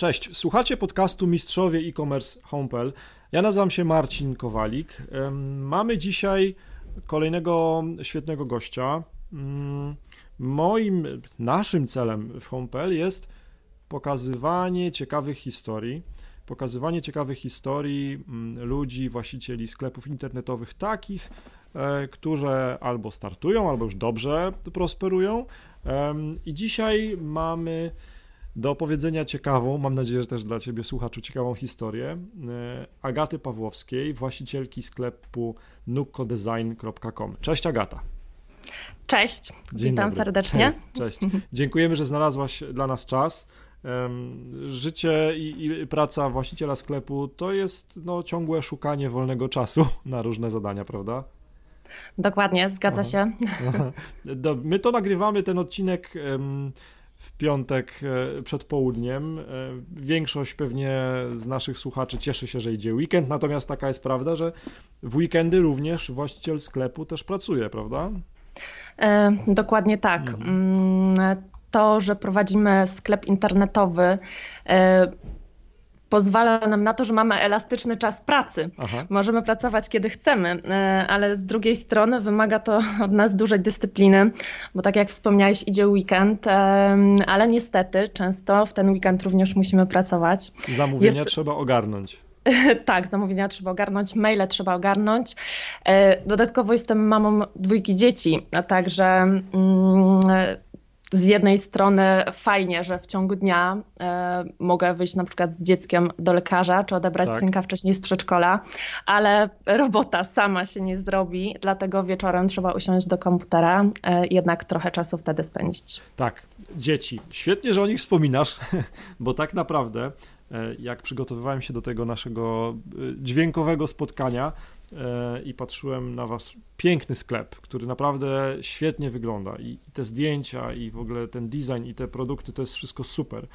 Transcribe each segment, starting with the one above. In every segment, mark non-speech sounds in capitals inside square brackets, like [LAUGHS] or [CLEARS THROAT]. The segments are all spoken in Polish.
Cześć, słuchacie podcastu Mistrzowie e-commerce Homepel. Ja nazywam się Marcin Kowalik. Mamy dzisiaj kolejnego świetnego gościa. Mm, moim, naszym celem w Homepel jest pokazywanie ciekawych historii. Pokazywanie ciekawych historii mm, ludzi, właścicieli sklepów internetowych, takich, e, którzy albo startują, albo już dobrze prosperują. I dzisiaj mamy do opowiedzenia ciekawą, mam nadzieję, że też dla Ciebie słuchaczu ciekawą historię e, Agaty Pawłowskiej, właścicielki sklepu nukodesign.com. Cześć Agata. Cześć, Dzień witam dobry. serdecznie. Cześć, dziękujemy, że znalazłaś dla nas czas. Życie i, i, praca właściciela sklepu to jest no, ciągłe szukanie wolnego czasu na różne zadania, prawda? Dokładnie, zgadza Aha. się. Aha. My to nagrywamy ten odcinek w piątek e, przed południem. E, większość pewnie z naszych słuchaczy cieszy się, że idzie weekend, natomiast taka jest prawda, że w weekendy również właściciel sklepu też pracuje, prawda? E, dokładnie tak. Mhm. Mm, to, że prowadzimy sklep internetowy, e, pozwala nam na to, że mamy elastyczny czas pracy. Aha. Możemy pracować kiedy chcemy, e, ale z drugiej strony wymaga to od nas dużej dyscypliny, bo tak jak wspomniałeś, idzie weekend, e, ale niestety często w ten weekend również musimy pracować. Zamówienia Jest... trzeba ogarnąć. [LAUGHS] tak, zamówienia trzeba ogarnąć, maile trzeba ogarnąć. E, dodatkowo jestem mamą dwójki dzieci, a także mm, z jednej strony fajnie, że w ciągu dnia e, mogę wyjść na przykład z dzieckiem do lekarza, czy odebrać tak. synka wcześniej z przedszkola, ale robota sama się nie zrobi, dlatego wieczorem trzeba usiąść do komputera, e, jednak trochę czasu wtedy spędzić. Tak, dzieci. Świetnie, że o nich wspominasz, [LAUGHS] bo tak naprawdę e, jak przygotowywałem się do tego naszego e, dźwiękowego spotkania, i patrzyłem na was. Piękny sklep, który naprawdę świetnie wygląda i te zdjęcia i w ogóle ten design i te produkty to jest wszystko super.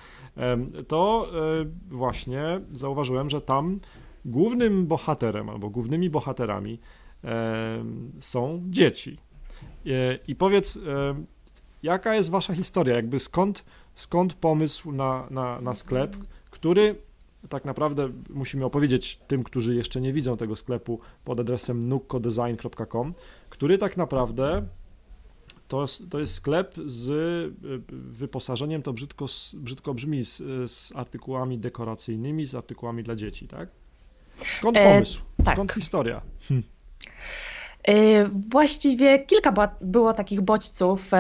To e, właśnie zauważyłem, że tam głównym bohaterem albo głównymi bohaterami są dzieci. E, I powiedz, jaka jest wasza historia? Jakby skąd, skąd pomysł na, na, na sklep, który tak naprawdę musimy opowiedzieć tym, którzy jeszcze nie widzą tego sklepu pod adresem nukkodesign.com, który tak naprawdę to, to jest sklep z y, wyposażeniem, to brzydko, brzydko brzmi, z, z artykułami dekoracyjnymi, z artykułami dla dzieci, tak? Skąd e, pomysł? E, tak. Skąd historia? Hm. E, właściwie kilka było takich bodźców,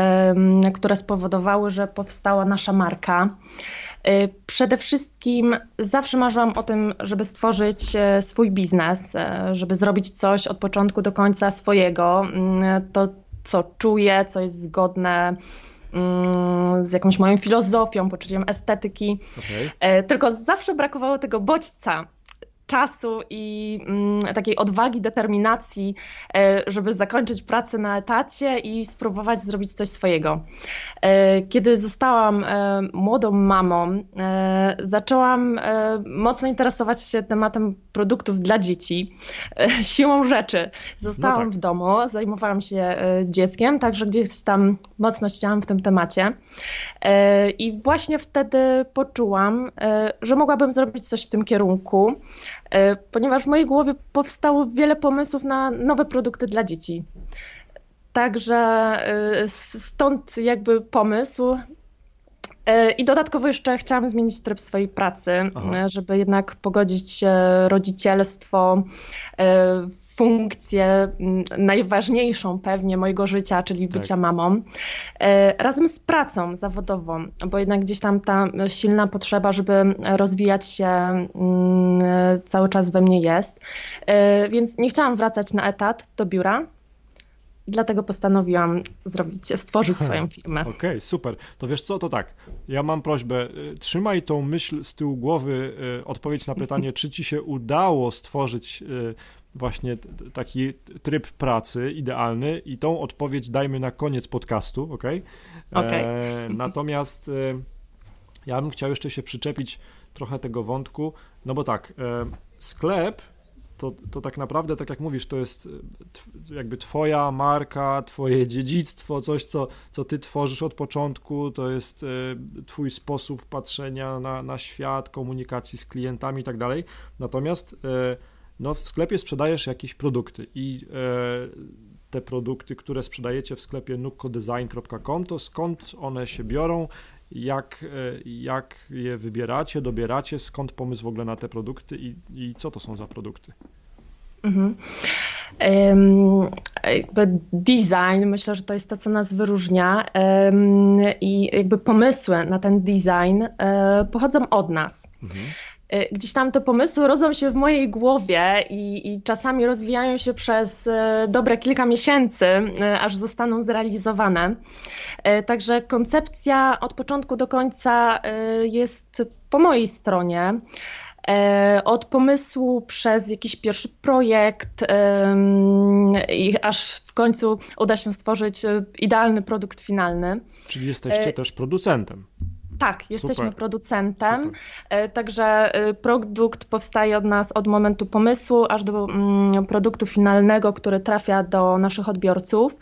które spowodowały, że powstała nasza marka. E, przede wszystkim zawsze marzyłam o tym, żeby stworzyć swój biznes, żeby zrobić coś od początku do końca swojego. To, co czuję, co jest zgodne mm, z jakąś moją filozofią, poczuciem estetyki. Okay. Tylko zawsze brakowało tego bodźca, czasu i mm, takiej odwagi, determinacji, e, żeby zakończyć pracę na etacie i spróbować zrobić coś swojego. E, kiedy zostałam e, młodą mamą, zaczęłam mocno interesować się tematem produktów dla dzieci. Siłą rzeczy zostałam no tak. w domu, zajmowałam się dzieckiem, także gdzieś tam mocno chciałam w tym temacie. I właśnie wtedy poczułam, że mogłabym zrobić coś w tym kierunku. E, ponieważ w mojej głowie powstało wiele pomysłów na nowe produkty dla dzieci. Także e, stąd jakby pomysł. E, I dodatkowo jeszcze chciałam zmienić tryb swojej pracy, Aha. żeby jednak pogodzić rodzicielstwo, funkcję najważniejszą pewnie mojego życia, czyli bycia tak. mamą, razem z pracą zawodową, bo jednak gdzieś tam ta silna potrzeba, żeby rozwijać się cały czas we mnie jest. Więc nie chciałam wracać na etat do biura, Dlatego postanowiłam zrobić, stworzyć swoją firmę. Okej, okay, super. To wiesz co, to tak. Ja mam prośbę, trzymaj tą myśl z tyłu głowy, odpowiedź na pytanie, czy ci się udało stworzyć właśnie taki tryb pracy idealny i tą odpowiedź dajmy na koniec podcastu, ok? okay. E, natomiast e, ja bym chciał jeszcze się przyczepić trochę tego wątku, no bo tak, e, sklep to, to tak naprawdę, tak jak mówisz, to jest jakby twoja marka, twoje dziedzictwo, coś, co, co ty tworzysz od początku, to jest twój sposób patrzenia na, na świat, komunikacji z klientami i tak dalej. Natomiast no, w sklepie sprzedajesz jakieś produkty i te produkty, które sprzedajecie w sklepie nukodesign.com, to skąd one się biorą, jak, e, jak je wybieracie, dobieracie, skąd pomysł w ogóle na te produkty i, i co to są za produkty? Mhm. Jakby design, myślę, że to jest to, co nas wyróżnia i jakby pomysły na ten design um, pochodzą od nas. Mhm. E, gdzieś tam te pomysły rodzą się w mojej głowie i, i, czasami rozwijają się przez e, dobre kilka miesięcy, e, aż zostaną zrealizowane. Także koncepcja od początku do końca jest po mojej stronie. Od pomysłu przez jakiś pierwszy projekt, i aż w końcu uda się stworzyć idealny produkt finalny. Czyli jesteście też producentem. Tak, jesteśmy Super. producentem, Super. E, także e, produkt powstaje od nas od momentu pomysłu aż do mm, produktu finalnego, który trafia do naszych odbiorców.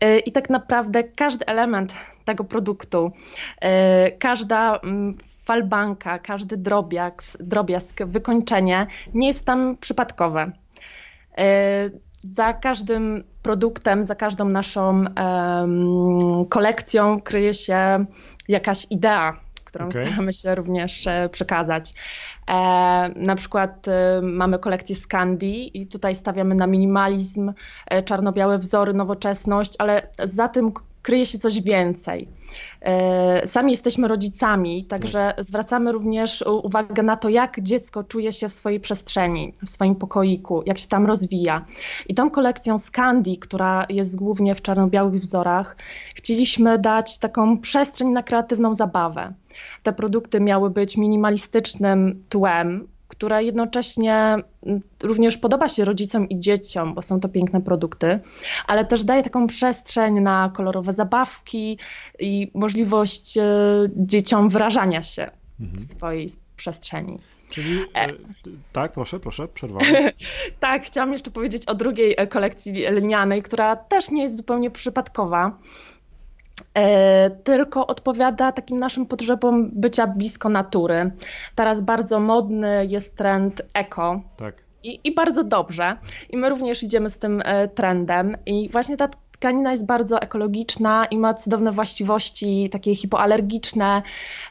E, I tak naprawdę każdy element tego produktu, każda mm, falbanka, każdy drobiak, drobiazg, wykończenie nie jest tam przypadkowe. Za każdym produktem, za każdą naszą um, kolekcją kryje się jakaś idea, którą okay. staramy się również e, przekazać. E, na przykład e, mamy kolekcję Scandi i tutaj stawiamy na minimalizm, e, czarno-białe wzory, nowoczesność, ale za tym kryje się coś więcej. E, sami jesteśmy rodzicami, także tak. zwracamy również uwagę na to, jak dziecko czuje się w swojej przestrzeni, w swoim pokoiku, jak się tam rozwija. I tą kolekcją Scandi, która jest głównie w czarno-białych wzorach, chcieliśmy dać taką przestrzeń na kreatywną zabawę. Te produkty miały być minimalistycznym tłem, która jednocześnie mm, również podoba się rodzicom i dzieciom, bo są to piękne produkty, ale też daje taką przestrzeń na kolorowe zabawki i możliwość e, dzieciom wyrażania się mhm. w swojej przestrzeni. Czyli e, tak, proszę, proszę, przerwałem. [LAUGHS] tak, chciałam jeszcze powiedzieć o drugiej e, kolekcji linianej, która też nie jest zupełnie przypadkowa. E, tylko odpowiada takim naszym potrzebom bycia blisko natury. Teraz bardzo modny jest trend eko. Tak. I, I bardzo dobrze. I my również idziemy z tym e, trendem. I właśnie ta tkanina jest bardzo ekologiczna i ma cudowne właściwości, takie hipoalergiczne,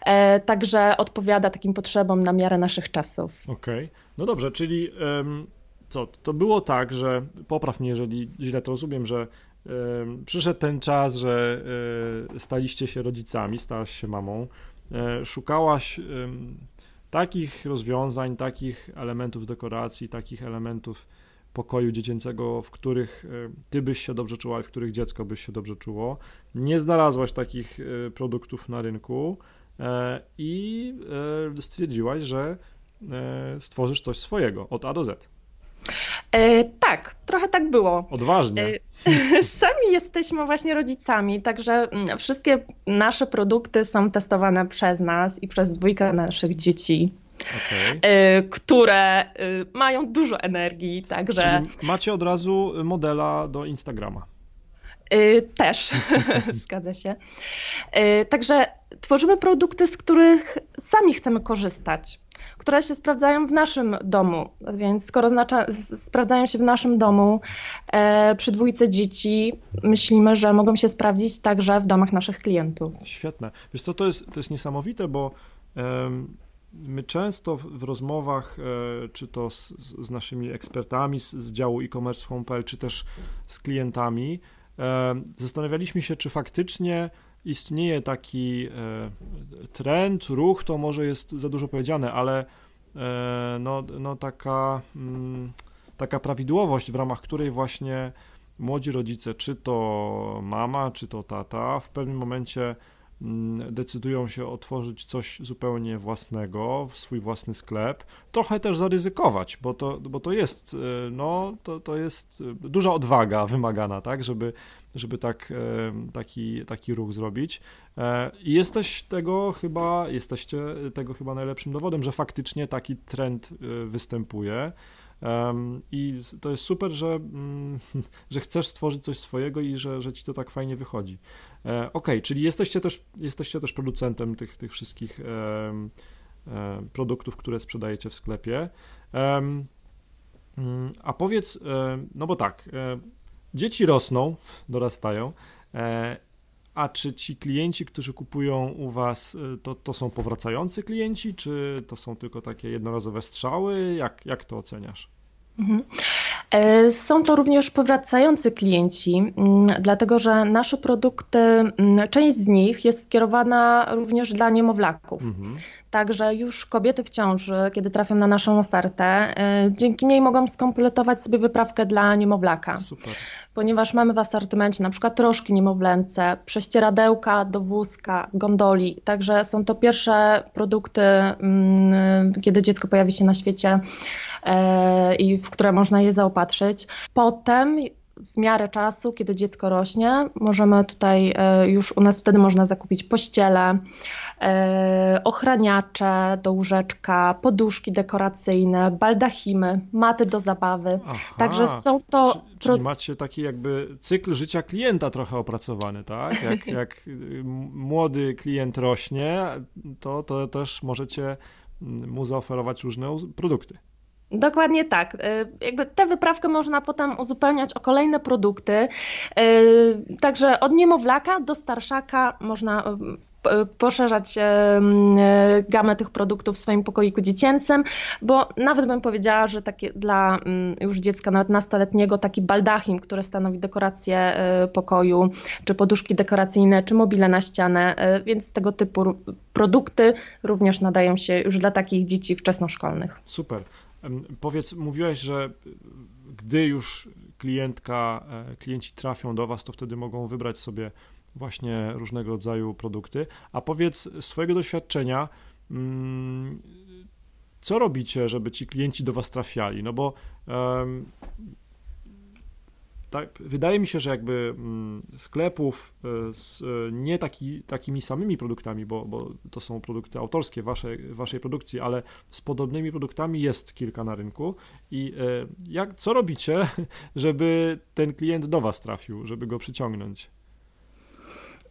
e, także odpowiada takim potrzebom na miarę naszych czasów. Okej, okay. no dobrze, czyli um, co, to było tak, że popraw mnie, jeżeli źle to rozumiem, że przyszedł ten czas, że e, staliście się rodzicami, stałaś się mamą, e, szukałaś takich rozwiązań, takich elementów dekoracji, takich elementów pokoju dziecięcego, w których e, ty byś się dobrze czuła i w których dziecko byś się dobrze czuło. Nie znalazłaś takich produktów na rynku i stwierdziłaś, że stworzysz coś swojego od A do Z. E, tak, trochę tak było. Odważnie. E, [LAUGHS] sami jesteśmy właśnie rodzicami, także mm, wszystkie nasze produkty są testowane przez nas i przez dwójkę naszych dzieci. Okay. E, które e, mają dużo energii, także... Czyli macie od razu modela do Instagrama. E, też, [LAUGHS] zgadza się. Także tworzymy produkty, z których sami chcemy korzystać które się sprawdzają w naszym domu. Więc skoro znacza, sprawdzają się w naszym domu e, przy dwójce dzieci, myślimy, że mogą się sprawdzić także w domach naszych klientów. Świetne. Wiesz co, to jest, to jest niesamowite, bo my często w, rozmowach, e, czy to z, z naszymi ekspertami z, z działu e-commerce home.pl, czy też z klientami, e, zastanawialiśmy się, czy faktycznie istnieje taki e, trend, ruch, to może jest za dużo powiedziane, ale e, no, no taka, mm, taka prawidłowość, w ramach której właśnie młodzi rodzice, czy to mama, czy to tata, w pewnym momencie mm, decydują się otworzyć coś zupełnie własnego, swój własny sklep, trochę też zaryzykować, bo to, bo to jest, e, no, to, to jest duża odwaga wymagana, tak, żeby żeby tak, e, taki, taki ruch zrobić. E, I jesteś tego chyba, jesteście tego chyba najlepszym dowodem, że faktycznie taki trend e, występuje. I to jest super, że, mm, [LAUGHS] że chcesz stworzyć coś swojego i że, że ci to tak fajnie wychodzi. Ok, czyli jesteście też, jesteście też producentem tych, tych wszystkich produktów, które sprzedajecie w sklepie. Mm, a powiedz, no bo tak, dzieci rosną, dorastają a czy ci klienci, którzy kupują u Was, y, to, to są powracający klienci, czy to są tylko takie jednorazowe strzały? Jak, jak to oceniasz? Mhm. E, są to również powracający klienci, mm, dlatego że nasze produkty, mm, część z nich jest skierowana również dla niemowlaków. Mhm. Także już kobiety w ciąży, kiedy trafią na naszą ofertę, e, dzięki niej mogą skompletować sobie wyprawkę dla niemowlaka. Super. Ponieważ mamy w asortymencie na przykład troszki niemowlęce, prześcieradełka do wózka, gondoli. Także są to pierwsze produkty, mm, kiedy dziecko pojawi się na świecie e, i w które można je zaopatrzyć. Potem w miarę czasu, kiedy dziecko rośnie, możemy tutaj e, już u nas wtedy można zakupić pościele, e, ochraniacze do łóżeczka, poduszki dekoracyjne, baldachimy, maty do zabawy. Aha, Także są to. Czy, czyli macie taki jakby cykl życia klienta trochę opracowany, tak? [LAUGHS] Jak, jak y, młody klient rośnie, to, to też możecie mm, mu zaoferować różne produkty. Dokładnie tak. Y, jakby tę wyprawkę można potem uzupełniać o kolejne produkty. Y, także od niemowlaka do starszaka można y, poszerzać gamę tych produktów w swoim pokoiku dziecięcym, bo nawet bym powiedziała, że takie dla już dziecka nawet nastoletniego taki baldachim, który stanowi dekorację pokoju, czy poduszki dekoracyjne, czy mobile na ścianę, więc tego typu produkty również nadają się już dla takich dzieci wczesnoszkolnych. Super. Powiedz, mówiłeś, że gdy już klientka, e, klienci trafią do Was, to wtedy mogą wybrać sobie właśnie różnego rodzaju produkty. A powiedz z swojego doświadczenia, mm, co robicie, żeby ci klienci do Was trafiali? No bo tak, wydaje mi się, że jakby mm, sklepów e, z e, nie taki, takimi samymi produktami, bo, bo to są produkty autorskie waszej, waszej produkcji, ale z podobnymi produktami jest kilka na rynku. I e, jak, co robicie, [LAUGHS] żeby ten klient do was trafił, żeby go przyciągnąć?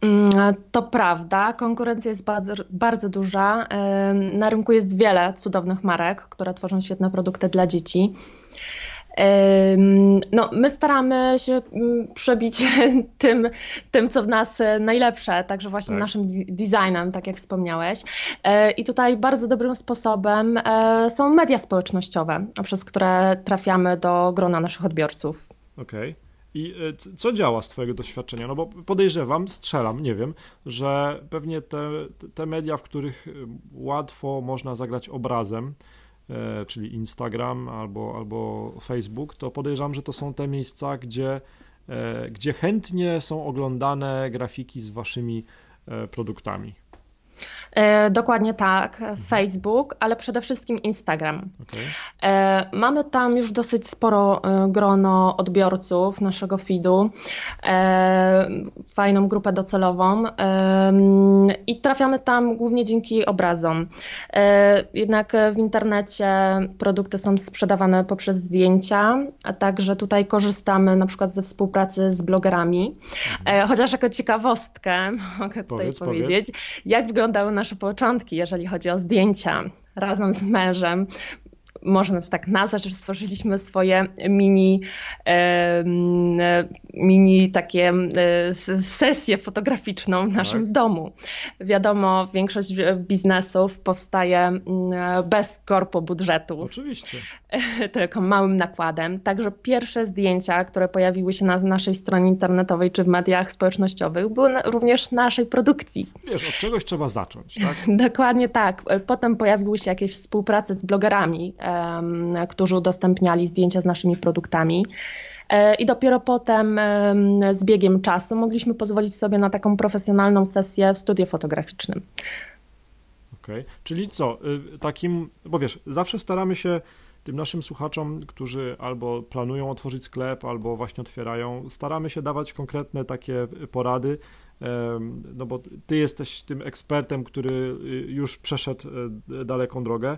Mm, to prawda, konkurencja jest bardzo, bardzo duża. Na rynku jest wiele cudownych marek, które tworzą świetne produkty dla dzieci. No, my staramy się mm, przebić [LAUGHS] tym, tym, co w nas e, najlepsze, także właśnie tak. naszym designem, tak jak wspomniałeś. E, I tutaj bardzo dobrym sposobem e, są media społecznościowe, przez które trafiamy do grona naszych odbiorców. Okej. Okay. I co działa z Twojego doświadczenia? No bo podejrzewam, strzelam, nie wiem, że pewnie te, te media, w których łatwo można zagrać obrazem, E, czyli Instagram albo, albo Facebook, to podejrzewam, że to są te miejsca, gdzie, e, gdzie chętnie są oglądane grafiki z waszymi e, produktami. E, dokładnie tak, mhm. Facebook, ale przede wszystkim Instagram. Okay. E, mamy tam już dosyć sporo e, grono odbiorców naszego feedu, fajną grupę docelową i trafiamy tam głównie dzięki obrazom. Jednak w internecie produkty są sprzedawane poprzez zdjęcia, a także tutaj korzystamy na przykład ze współpracy z blogerami. Mhm. Chociaż jako ciekawostkę [LAUGHS] mogę tutaj powiedz, powiedzieć, powiedz. jak wyglądały nasze początki, jeżeli chodzi o zdjęcia razem z mężem można to tak nazwać, że stworzyliśmy swoje mini, mini takie sesję fotograficzną w naszym tak. domu. Wiadomo, większość biznesów powstaje bez korpo budżetu. Oczywiście. [LAUGHS] Tylko małym nakładem. Także pierwsze zdjęcia, które pojawiły się na naszej stronie internetowej czy w mediach społecznościowych, były również naszej produkcji. Wiesz, od czegoś trzeba zacząć, tak? [LAUGHS] Dokładnie tak. Potem pojawiły się jakieś współprace z blogerami, którzy udostępniali zdjęcia z naszymi produktami. E, I dopiero potem z biegiem czasu mogliśmy pozwolić sobie na taką profesjonalną sesję w studiu fotograficznym. Okej, okay. czyli co, y, takim, bo wiesz, zawsze staramy się tym naszym słuchaczom, którzy albo planują otworzyć sklep, albo właśnie otwierają, staramy się dawać konkretne takie porady, no bo ty jesteś tym ekspertem, który y, już przeszedł e, daleką drogę.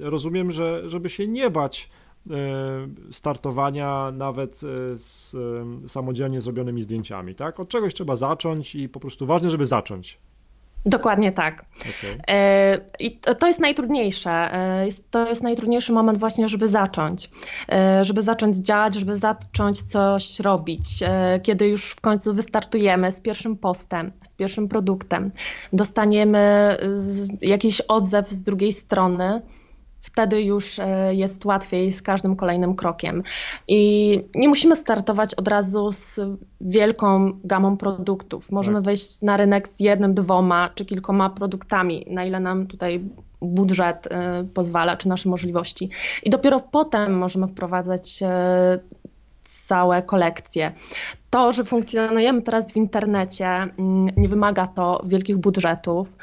Rozumiem, że żeby się nie bać startowania nawet z samodzielnie zrobionymi zdjęciami, tak? Od czegoś trzeba zacząć i po prostu ważne, żeby zacząć. Dokładnie tak. Okay. E, I to jest najtrudniejsze. E, to jest najtrudniejszy moment właśnie, żeby zacząć. E, żeby zacząć działać, żeby zacząć coś robić. Kiedy już w końcu wystartujemy z pierwszym postem, z pierwszym produktem, dostaniemy jakiś odzew z drugiej strony, wtedy już e, jest łatwiej z każdym kolejnym krokiem. I nie musimy startować od razu z wielką gamą produktów. Możemy tak. wejść na rynek z jednym, dwoma czy kilkoma produktami, na ile nam tutaj budżet e, pozwala, czy nasze możliwości. I dopiero potem możemy wprowadzać e, całe kolekcje. To, że funkcjonujemy teraz w internecie, mm, nie wymaga to wielkich budżetów.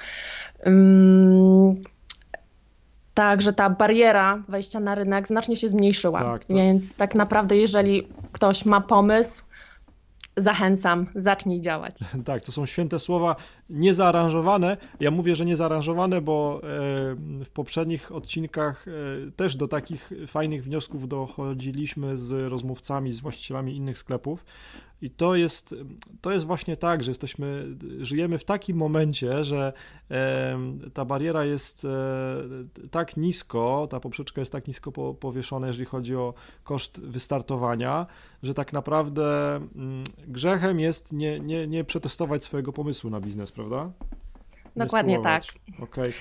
Mm, Także ta bariera wejścia na rynek znacznie się zmniejszyła. Tak, tak. Więc tak naprawdę, jeżeli ktoś ma pomysł, zachęcam, zacznij działać. [LAUGHS] Tak, to są święte słowa, niezaaranżowane. Ja mówię, że niezaaranżowane, bo e, w poprzednich odcinkach e, też do takich fajnych wniosków dochodziliśmy z rozmówcami, z właścicielami innych sklepów. I to jest, to jest właśnie tak, że jesteśmy, żyjemy w takim momencie, że ta bariera jest e, tak nisko, ta poprzeczka jest tak nisko po, powieszona, jeżeli chodzi o koszt wystartowania, że tak naprawdę mm, grzechem jest nie, nie, nie przetestować swojego pomysłu na biznes, prawda? Dokładnie tak. Okay.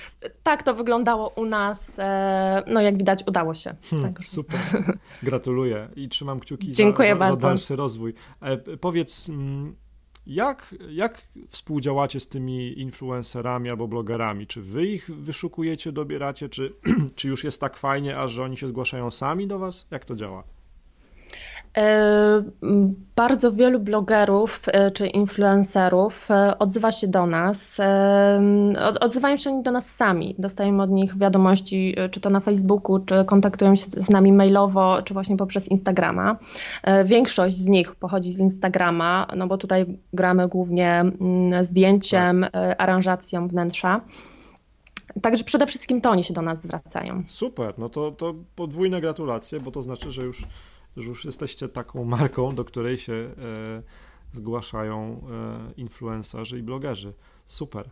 Tak to wyglądało u nas. E, no jak widać, udało się. Hmm, super. [LAUGHS] Gratuluję i trzymam kciuki Dziękuję za, za, za dalszy rozwój. E, powiedz, mm, jak, jak współdziałacie z tymi influencerami albo blogerami? Czy wy ich wyszukujecie, dobieracie, czy, [CLEARS THROAT] czy już jest tak fajnie, a że oni się zgłaszają sami do was? Jak to działa? E, bardzo wielu blogerów e, czy influencerów e, odzywa się do nas. Odzywają się oni do nas sami. Dostajemy od nich wiadomości, czy to na Facebooku, czy kontaktują się z nami mailowo, czy właśnie poprzez Instagrama. Większość z nich pochodzi z Instagrama, no bo tutaj gramy głównie zdjęciem, tak. aranżacją wnętrza. Także przede wszystkim to oni się do nas zwracają. Super, no to, to podwójne gratulacje, bo to znaczy, że już że już jesteście taką marką, do której się e, zgłaszają e, influencerzy i blogerzy. Super.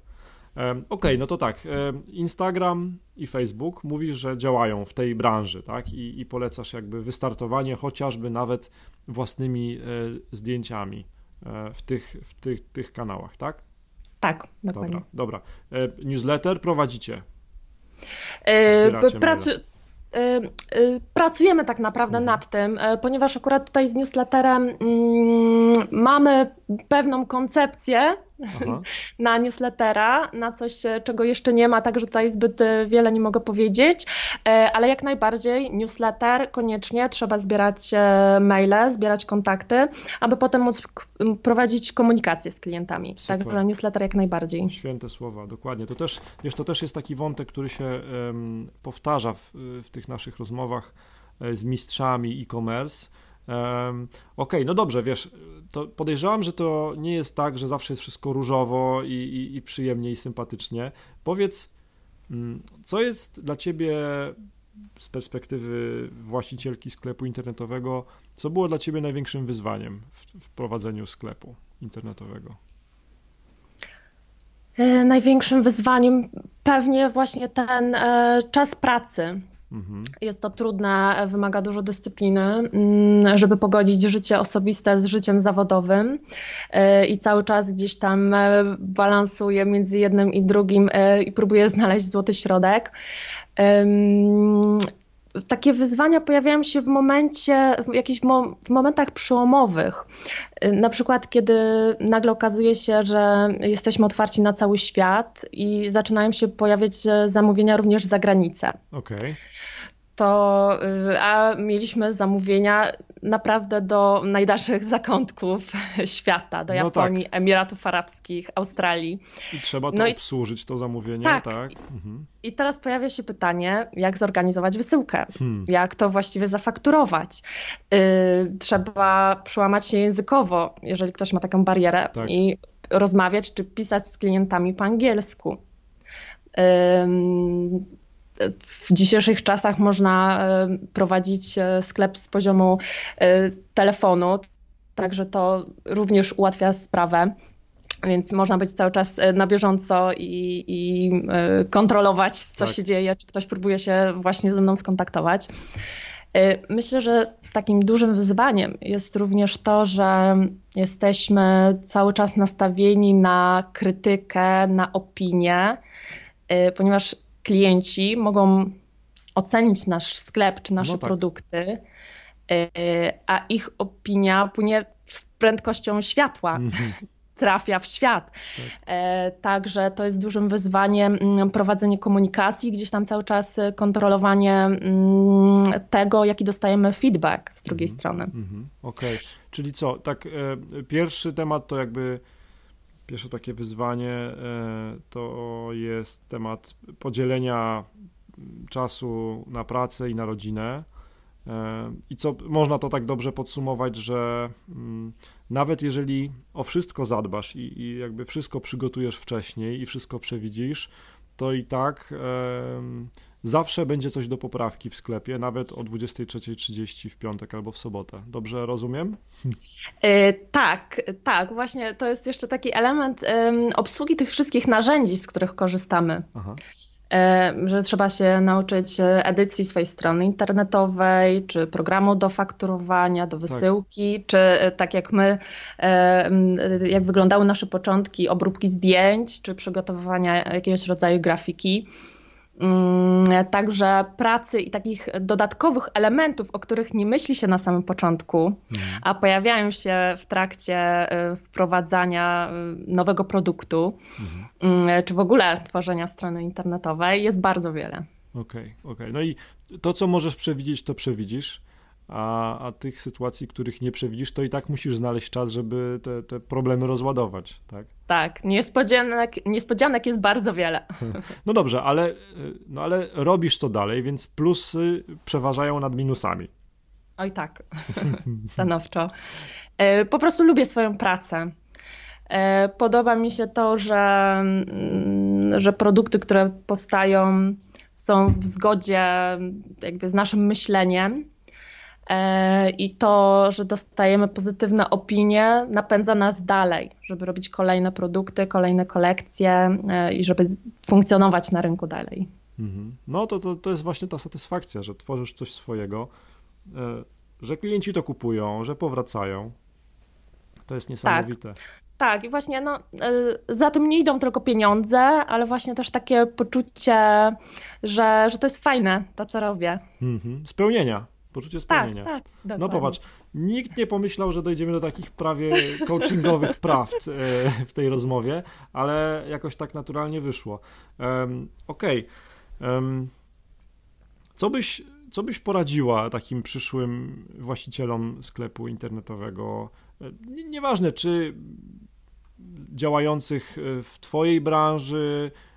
E, Okej, okay, no to tak. Instagram i Facebook mówisz, że działają w tej branży, tak? I, I, polecasz jakby wystartowanie chociażby nawet własnymi zdjęciami w, tych, w tych, tych kanałach, tak? Tak, dokładnie. Dobra, dobra. Newsletter prowadzicie. Pracu pracujemy tak naprawdę mhm. nad tym, y, ponieważ akurat tutaj z newsletterem mm, mamy pewną koncepcję Aha. [LAUGHS] na newslettera, na coś, e, czego jeszcze nie ma, także tutaj zbyt e, wiele nie mogę powiedzieć, e, ale jak najbardziej newsletter koniecznie trzeba zbierać maile, zbierać kontakty, aby potem móc prowadzić komunikację z klientami. Super. Także newsletter jak najbardziej. Święte słowa, dokładnie. To też, wiesz, to też jest taki wątek, który się powtarza w, w tych naszych rozmowach z mistrzami e-commerce, Um, Okej, okay, no dobrze, wiesz, to podejrzewam, że to nie jest tak, że zawsze jest wszystko różowo i, i, i przyjemnie i sympatycznie. Powiedz, mm, co jest dla ciebie z perspektywy właścicielki sklepu internetowego, co było dla ciebie największym wyzwaniem w, w prowadzeniu sklepu internetowego? E, największym wyzwaniem pewnie właśnie ten e, czas pracy. Jest to trudne, wymaga dużo dyscypliny, mm, żeby pogodzić życie osobiste z życiem zawodowym e, i cały czas gdzieś tam e, balansuję między jednym i drugim e, i próbuję [LAUGHS] znaleźć złoty środek takie wyzwania pojawiają się w momencie, w jakichś mo w momentach przełomowych. Na przykład, kiedy nagle okazuje się, że jesteśmy otwarci na cały świat i zaczynają się pojawiać zamówienia również za granicę. Okay to y, a mieliśmy zamówienia naprawdę do najdalszych zakątków [LAUGHS] świata, do no Japonii, tak. Emiratów Arabskich, Australii. I trzeba to no obsłużyć, to zamówienie, tak. tak. Mhm. I teraz pojawia się pytanie, jak zorganizować wysyłkę, hmm. jak to właściwie zafakturować. Yy, trzeba przełamać się językowo, jeżeli ktoś ma taką barierę tak. i rozmawiać czy pisać z klientami po angielsku. Yy, w dzisiejszych czasach można prowadzić sklep z poziomu telefonu, także to również ułatwia sprawę. Więc można być cały czas na bieżąco i, i kontrolować, co tak. się dzieje, czy ktoś próbuje się właśnie ze mną skontaktować. Myślę, że takim dużym wyzwaniem jest również to, że jesteśmy cały czas nastawieni na krytykę, na opinię, ponieważ klienci mogą ocenić nasz sklep czy nasze no tak. produkty, y, a ich opinia płynie z prędkością światła. Mm -hmm [LAUGHS] trafia w świat. Tak. E, także to jest dużym wyzwaniem mm, prowadzenie komunikacji, gdzieś tam cały czas kontrolowanie mm, tego, jaki dostajemy feedback z drugiej mhm. strony. Mhm. Okej, okay. czyli co, tak e, pierwszy temat to jakby pierwsze takie wyzwanie e, to jest temat podzielenia czasu na pracę i na rodzinę. I co można to tak dobrze podsumować, że mm, nawet jeżeli o wszystko zadbasz i, i jakby wszystko przygotujesz wcześniej i wszystko przewidzisz, to i tak zawsze będzie coś do poprawki w sklepie, nawet o 23.30 w piątek albo w sobotę. Dobrze rozumiem? Yy, tak, tak. Właśnie to jest jeszcze taki element yy, obsługi tych wszystkich narzędzi, z których korzystamy. Aha. E, że trzeba się nauczyć e, edycji swojej strony internetowej, czy programu do fakturowania, do tak. wysyłki, tak. czy e, tak jak my, jak wyglądały nasze początki, obróbki zdjęć, czy przygotowywania jakiegoś rodzaju grafiki. Mm, także pracy i takich dodatkowych elementów, o których nie myśli się na samym początku, mhm. a pojawiają się w trakcie y, wprowadzania y, nowego produktu, mhm. Y, czy w ogóle tworzenia strony internetowej, jest bardzo wiele. Okej, okay, okej. Okay. No i to, co możesz przewidzieć, to przewidzisz a, a tych sytuacji, których nie przewidzisz, to i tak musisz znaleźć czas, żeby te, te problemy rozładować, tak? Tak, niespodzianek, niespodzianek jest bardzo wiele. No dobrze, ale, no ale robisz to dalej, więc plusy przeważają nad minusami. Oj tak, [LAUGHS] stanowczo. E, po prostu lubię swoją pracę. E, podoba mi się to, że, mm, że produkty, które powstają, są w zgodzie jakby z naszym myśleniem i to, że dostajemy pozytywne opinie, napędza nas dalej, żeby robić kolejne produkty, kolejne kolekcje e, i żeby funkcjonować na rynku dalej. Mhm. No to, to, to jest właśnie ta satysfakcja, że tworzysz coś swojego, e, że klienci to kupują, że powracają. To jest niesamowite. Tak. Tak, i właśnie no, za tym nie idą tylko pieniądze, ale właśnie też takie poczucie, że, że to jest fajne, to co robię. Mhm. Spełnienia poczucie tak, spełnienia. Tak, tak, no popatrz, nikt nie pomyślał, że dojdziemy do takich prawie coachingowych [LAUGHS] prawd e, w tej rozmowie, ale jakoś tak naturalnie wyszło. Um, Okej. Okay. Um, co byś co byś poradziła takim przyszłym właścicielom sklepu internetowego? E, nieważne, czy działających w Twojej branży, E,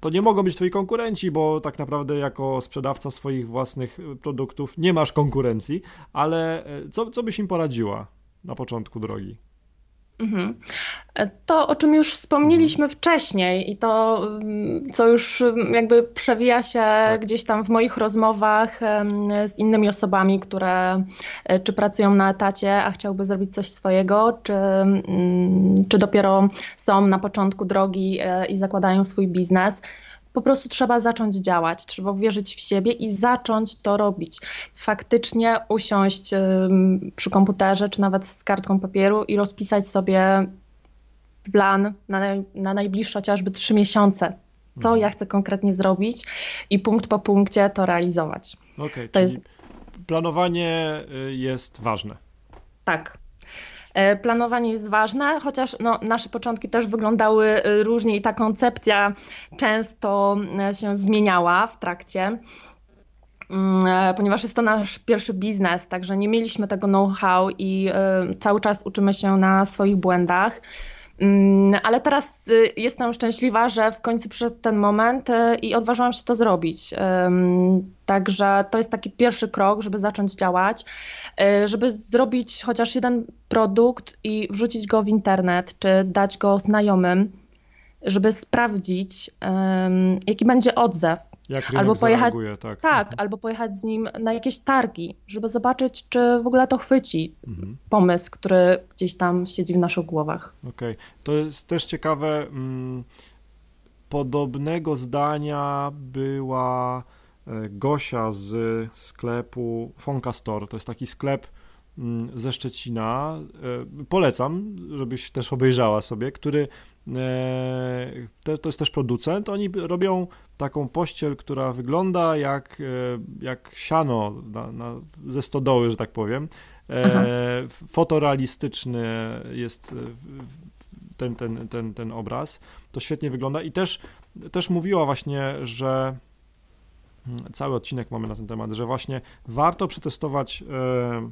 to nie mogą być twoi konkurenci, bo tak naprawdę jako sprzedawca swoich własnych e, produktów nie masz konkurencji, ale e, co, co byś im poradziła na początku drogi? Mhm. To, o czym już wspomnieliśmy mhm. wcześniej i to, mm, co już mm, jakby przewija się tak. gdzieś tam w moich rozmowach z innymi osobami, które e, czy pracują na etacie, a chciałby zrobić coś swojego, czy, mm, czy dopiero są na początku drogi e, i zakładają swój biznes po prostu trzeba zacząć działać, trzeba uwierzyć w siebie i zacząć to robić. Faktycznie usiąść przy komputerze czy nawet z kartką papieru i rozpisać sobie plan na, na najbliższe chociażby trzy miesiące. Co mhm. ja chcę konkretnie zrobić i punkt po punkcie to realizować. Okay, to jest... planowanie y, jest ważne. Tak, planowanie jest ważne, chociaż no, nasze początki też wyglądały e, różnie i ta koncepcja często e, się zmieniała w trakcie mm, ponieważ jest to nasz pierwszy biznes, także nie mieliśmy tego know-how i cały czas uczymy się na swoich błędach. Mm, ale teraz jestem szczęśliwa, że w końcu przyszedł ten moment i odważyłam się to zrobić. Także to jest taki pierwszy krok, żeby zacząć działać. E, żeby zrobić chociaż jeden produkt i wrzucić go w internet, czy dać go znajomym, żeby sprawdzić, jaki będzie odzew. Jak albo pojechać, tak. tak mhm. albo pojechać z nim na jakieś targi, żeby zobaczyć, czy w ogóle to chwyci mhm. pomysł, który gdzieś tam siedzi w naszych głowach. Okej, okay. to jest też ciekawe. Mm, podobnego zdania była e, Gosia z sklepu Fonka Store. To jest taki sklep mm, ze Szczecina. E, polecam, żebyś też obejrzała sobie, który e, to jest też producent. Oni robią taką pościel, która wygląda jak, jak siano na, na, ze stodoły, że tak powiem. Aha. Fotorealistyczny jest ten, ten, ten, ten obraz. To świetnie wygląda i też, też mówiła właśnie, że mm, cały odcinek mamy na ten temat, że właśnie warto przetestować e,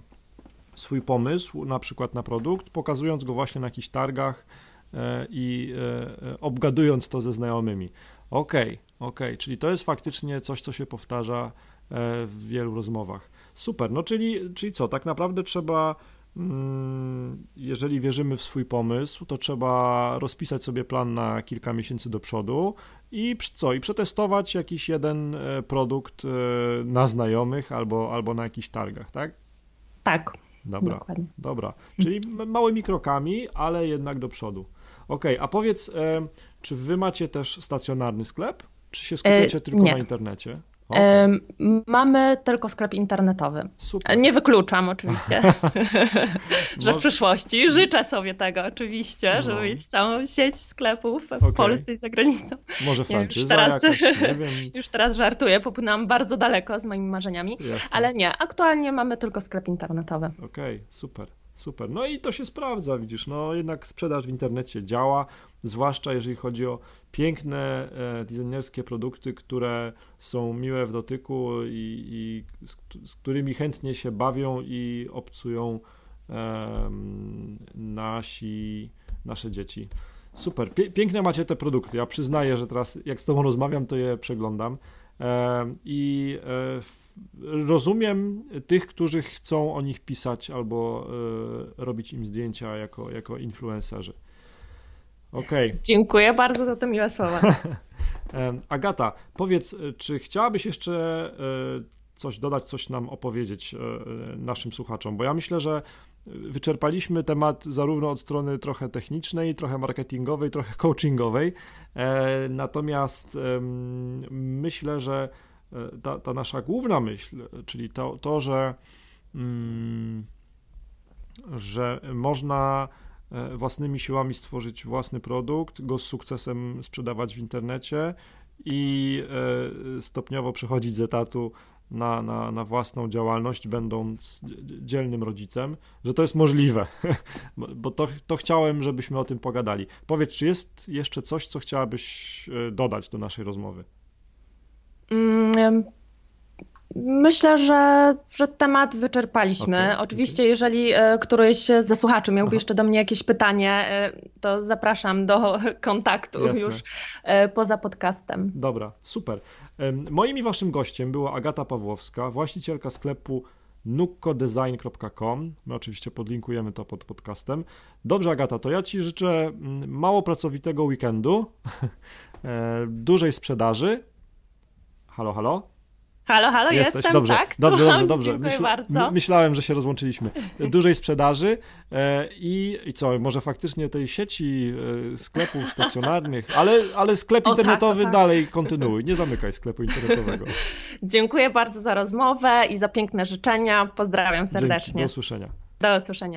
swój pomysł, na przykład na produkt, pokazując go właśnie na jakichś targach e, i e, obgadując to ze znajomymi. Okej, okay, okej, okay. czyli to jest faktycznie coś, co się powtarza w wielu rozmowach. Super, no czyli, czyli co, tak naprawdę trzeba Mm, jeżeli wierzymy w swój pomysł, to trzeba rozpisać sobie plan na kilka miesięcy do przodu i co? I przetestować jakiś jeden e, produkt e, na znajomych albo, albo na jakichś targach, tak? Tak. Dobra, dokładnie. dobra. Czyli małymi krokami, ale jednak do przodu. Ok, a powiedz, e, czy wy macie też stacjonarny sklep, czy się skupiacie e, tylko nie. na internecie? Okay. Mamy tylko sklep internetowy. Super. Nie wykluczam oczywiście, [LAUGHS] że w przyszłości życzę sobie tego oczywiście, no. żeby mieć całą sieć sklepów w okay. Polsce i za granicą. Może franczyza już teraz, jakaś, nie [LAUGHS] wiem. Już teraz żartuję, popłynęłam bardzo daleko z moimi marzeniami, Jasne. ale nie, aktualnie mamy tylko sklep internetowy. Okej, okay, super. Super. No i to się sprawdza, widzisz. No jednak sprzedaż w internecie działa, zwłaszcza jeżeli chodzi o piękne e, designerskie produkty, które są miłe w dotyku i, i z, z, którymi chętnie się bawią i obcują e, nasi, nasze dzieci. Super. Piękne macie te produkty. Ja przyznaję, że teraz jak z Tobą rozmawiam, to je przeglądam. E, I e, rozumiem tych, którzy chcą o nich pisać albo e, robić im zdjęcia jako, jako influencerzy. Okej. Okay. Dziękuję bardzo za te miłe słowa. [LAUGHS] Agata, powiedz, czy chciałabyś jeszcze coś dodać, coś nam opowiedzieć naszym słuchaczom? Bo ja myślę, że wyczerpaliśmy temat zarówno od strony trochę technicznej, trochę marketingowej, trochę coachingowej. Natomiast myślę, że E, ta, ta nasza główna myśl, czyli to, to że, mm, że można e, własnymi siłami stworzyć własny produkt, go z sukcesem sprzedawać w internecie i e, stopniowo przechodzić z etatu na, na, na własną działalność, będąc dzielnym rodzicem, że to jest możliwe, [LAUGHS] bo to, to chciałem, żebyśmy o tym pogadali. Powiedz, czy jest jeszcze coś, co chciałabyś dodać do naszej rozmowy? Myślę, że, że temat wyczerpaliśmy. Okay, Oczywiście, okay. jeżeli e, któryś ze słuchaczy miałby Aha. jeszcze do mnie jakieś pytanie, e, to zapraszam do [LAUGHS] kontaktu Jasne. już e, poza podcastem. Dobra, super. Moim i waszym gościem była Agata Pawłowska, właścicielka sklepu nukkodesign.com. My oczywiście podlinkujemy to pod podcastem. Dobrze, Agata, to ja Ci życzę mm, mało pracowitego weekendu, [LAUGHS] dużej sprzedaży Halo, halo? Halo, halo, Jesteś. jestem, dobrze, tak? Dobrze, dobrze, dobrze. Myśl, bardzo. Myślałem, że się rozłączyliśmy. [LAUGHS] Dużej sprzedaży e, i, i co, może faktycznie tej sieci e, sklepów stacjonarnych, ale, ale sklep o, tak, internetowy tak, tak. dalej kontynuuj, nie zamykaj sklepu internetowego. [LAUGHS] Dziękuję bardzo za rozmowę i za piękne życzenia. Pozdrawiam serdecznie. Dzięki, do usłyszenia. Do usłyszenia.